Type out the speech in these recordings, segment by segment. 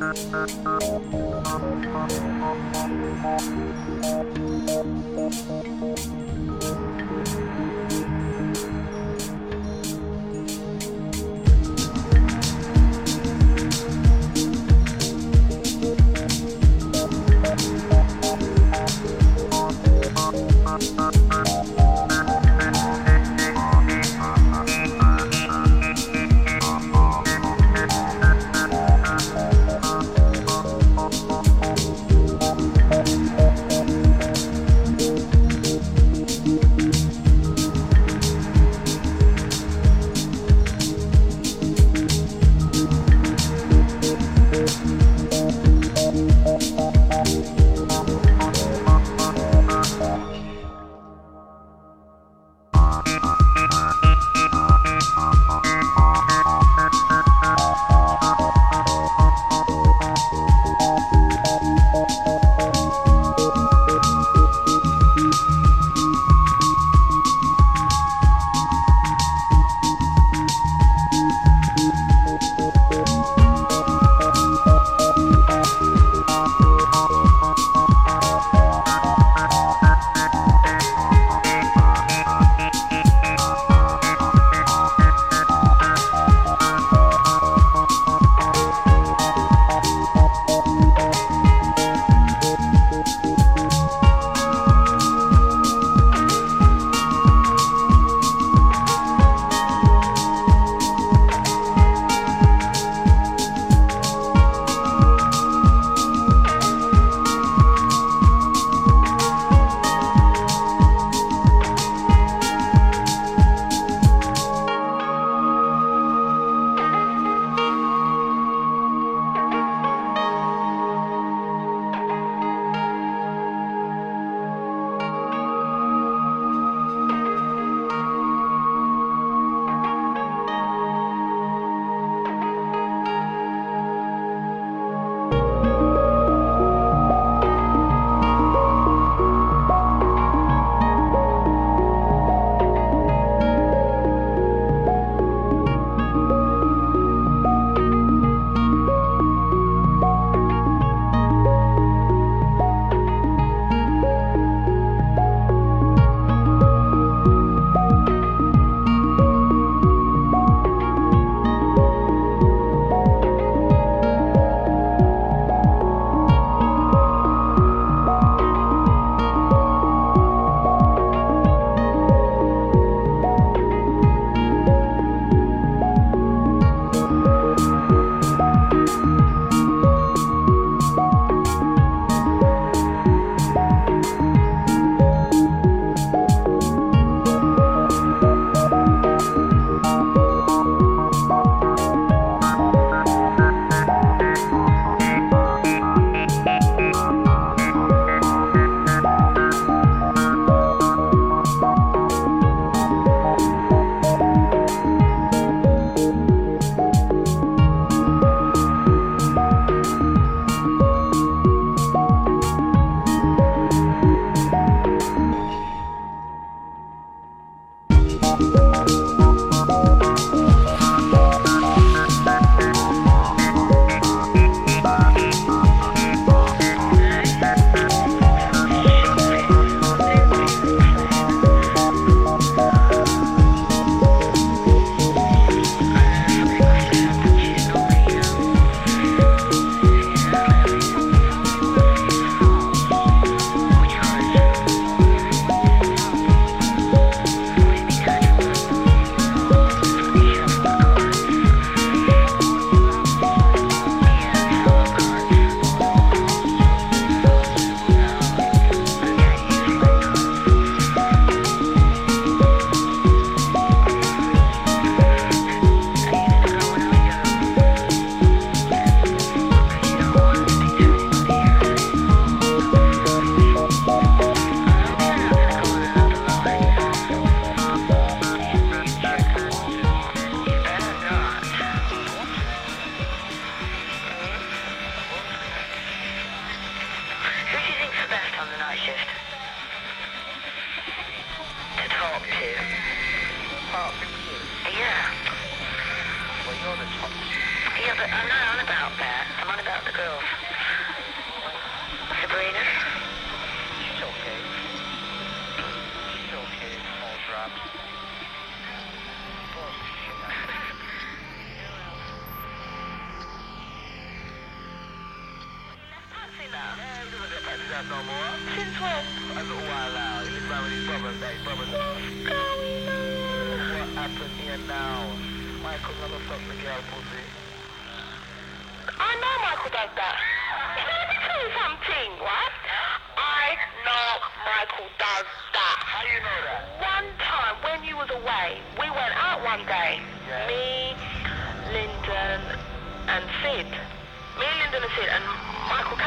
Thank you.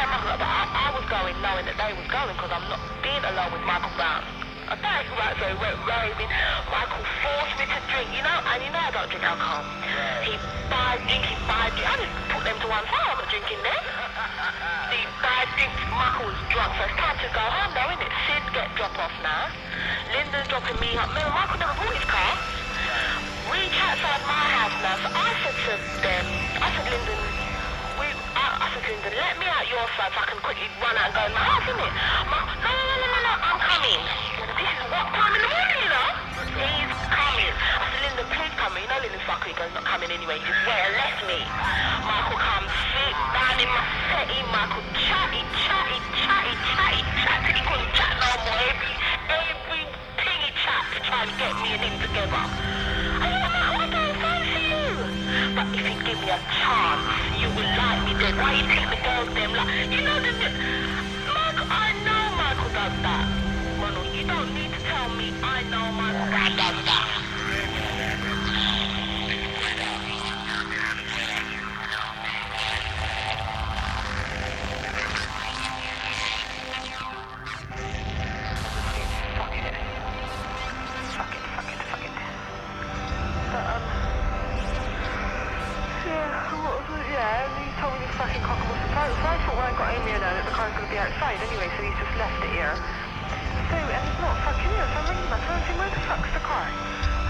Michael came up, but I, I was going knowing that they was going because I'm not being alone with Michael Brown. Okay, right, so we went raving. Michael forced me to drink, you know, and you know I don't drink alcohol. He buys drinks, he buys drinks. I just put them to one side, I'm not drinking them. He buys drinks, Michael was drunk, so it's time to go home though, isn't it? Sid get drop off now. Lyndon's dropping me up. Remember, Michael never bought his car. Reach outside my house now, so I said to them, I said, Lyndon, we, To Lyndon, let me out your side so I can quickly run out and go in my house, innit? My, no, no, no, no, no, I'm coming. This is what time in the morning, you know? He's coming. I said, Lyndon, please come. You know Lyndon's fucker, he goes, not coming anyway. He just and left me. Michael comes, sit down in my settee. Michael chatty, chatty, chatty, chatty, chatty. He couldn't chat no more. Every, everything he chat to try and get me and him together. If you give me a chance, you will like me then. Why you take the girls them like, you know the, the Michael, I know Michael does that. Ronald, you don't need to tell me I know Michael does that. He's just left it here. So, and he's not fucking here, so I'm ringing. So I'm saying, where the fuck's the car?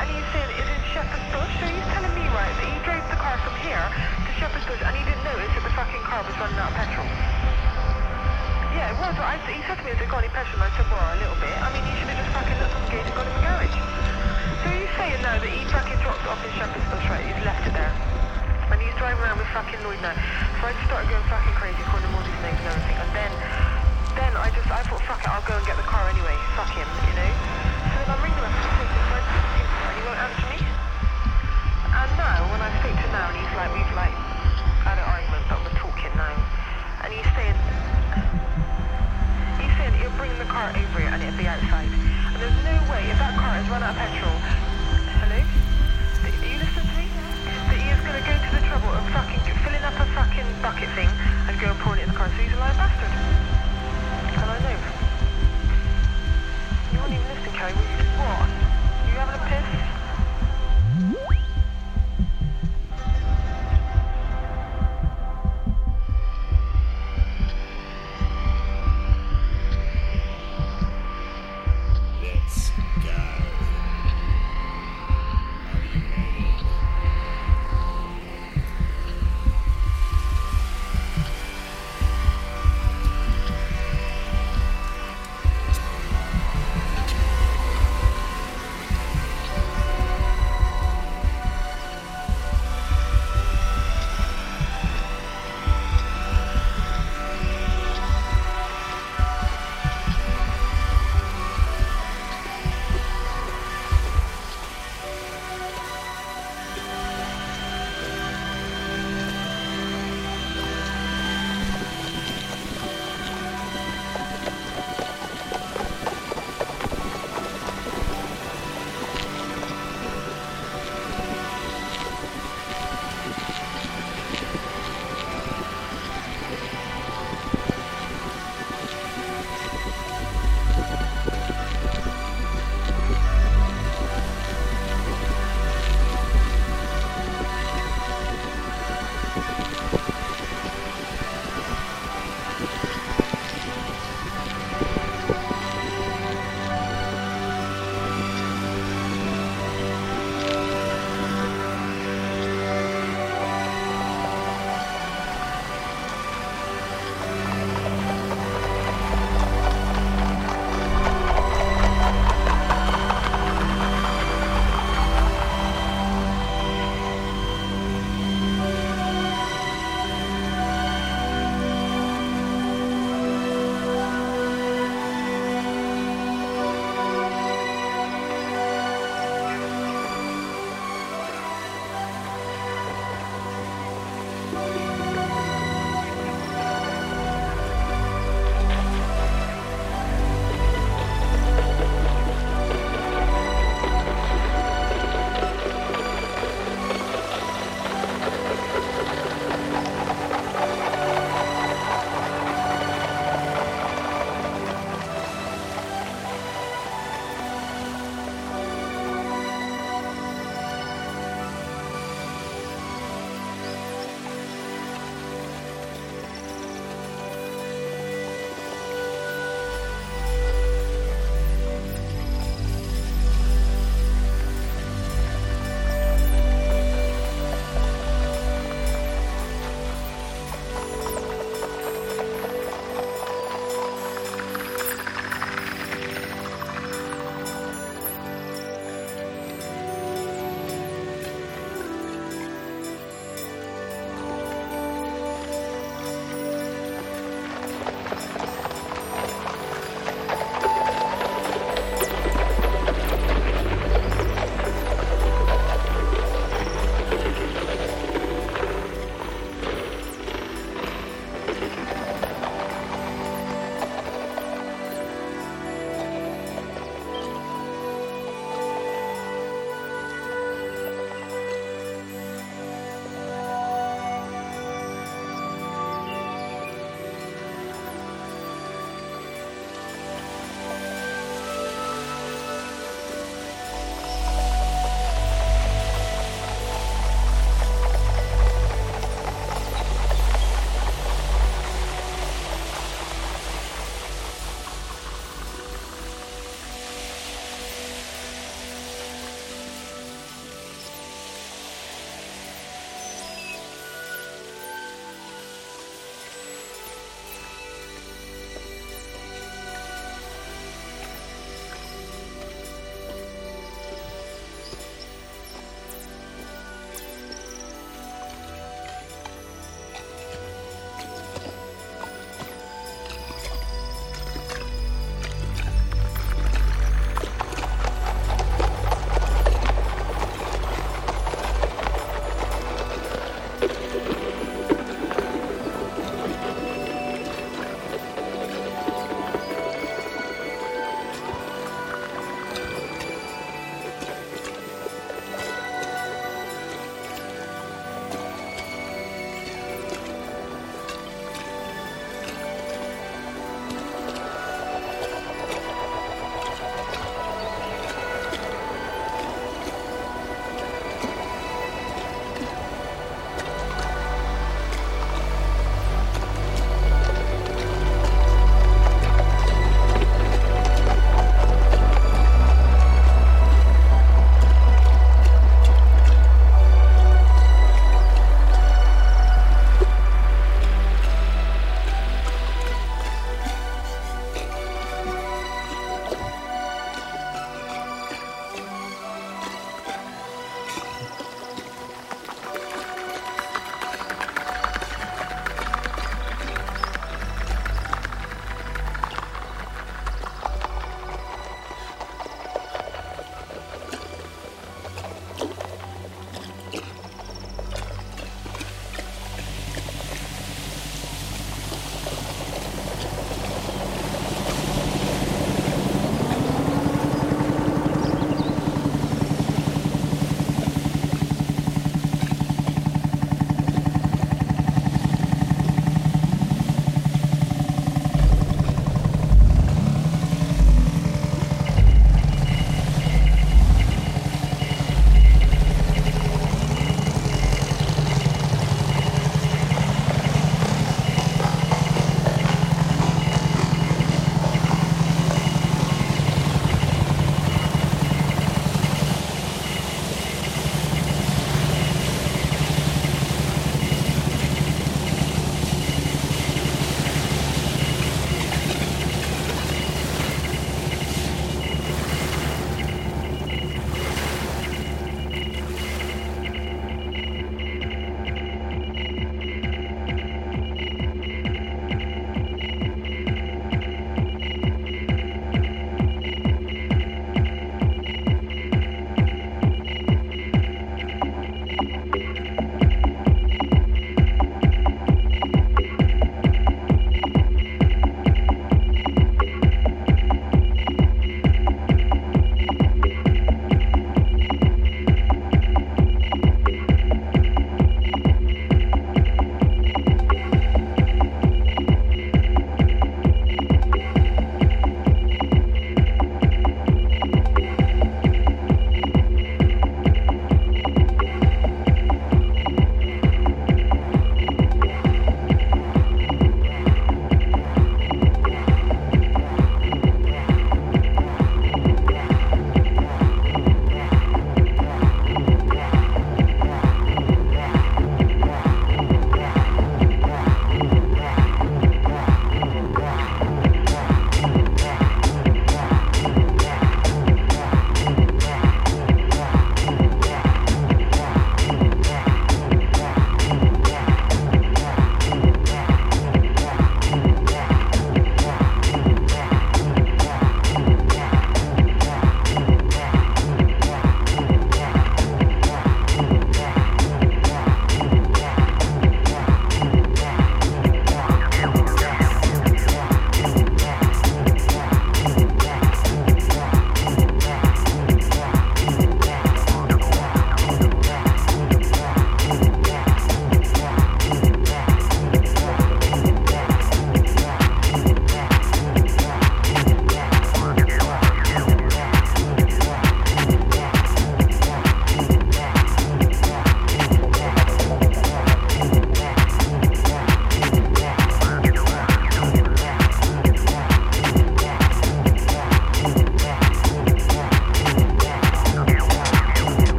And he's saying it's in Shepherd's Bush. So he's telling me, right, that he drove the car from here to Shepherd's Bush and he didn't notice that the fucking car was running out of petrol. Yeah, it was. I, he said to me, has it got any petrol? I said, well, a little bit. I mean, he should have just fucking looked on the gate and gone in the garage. So he's saying now that he fucking dropped off in Shepherd's Bush, right? He's left it there. And he's driving around with fucking Lloyd now. So I just started going fucking crazy, calling him all these names and everything. And then, then I just, I thought, fuck it, I'll go and get the car anyway.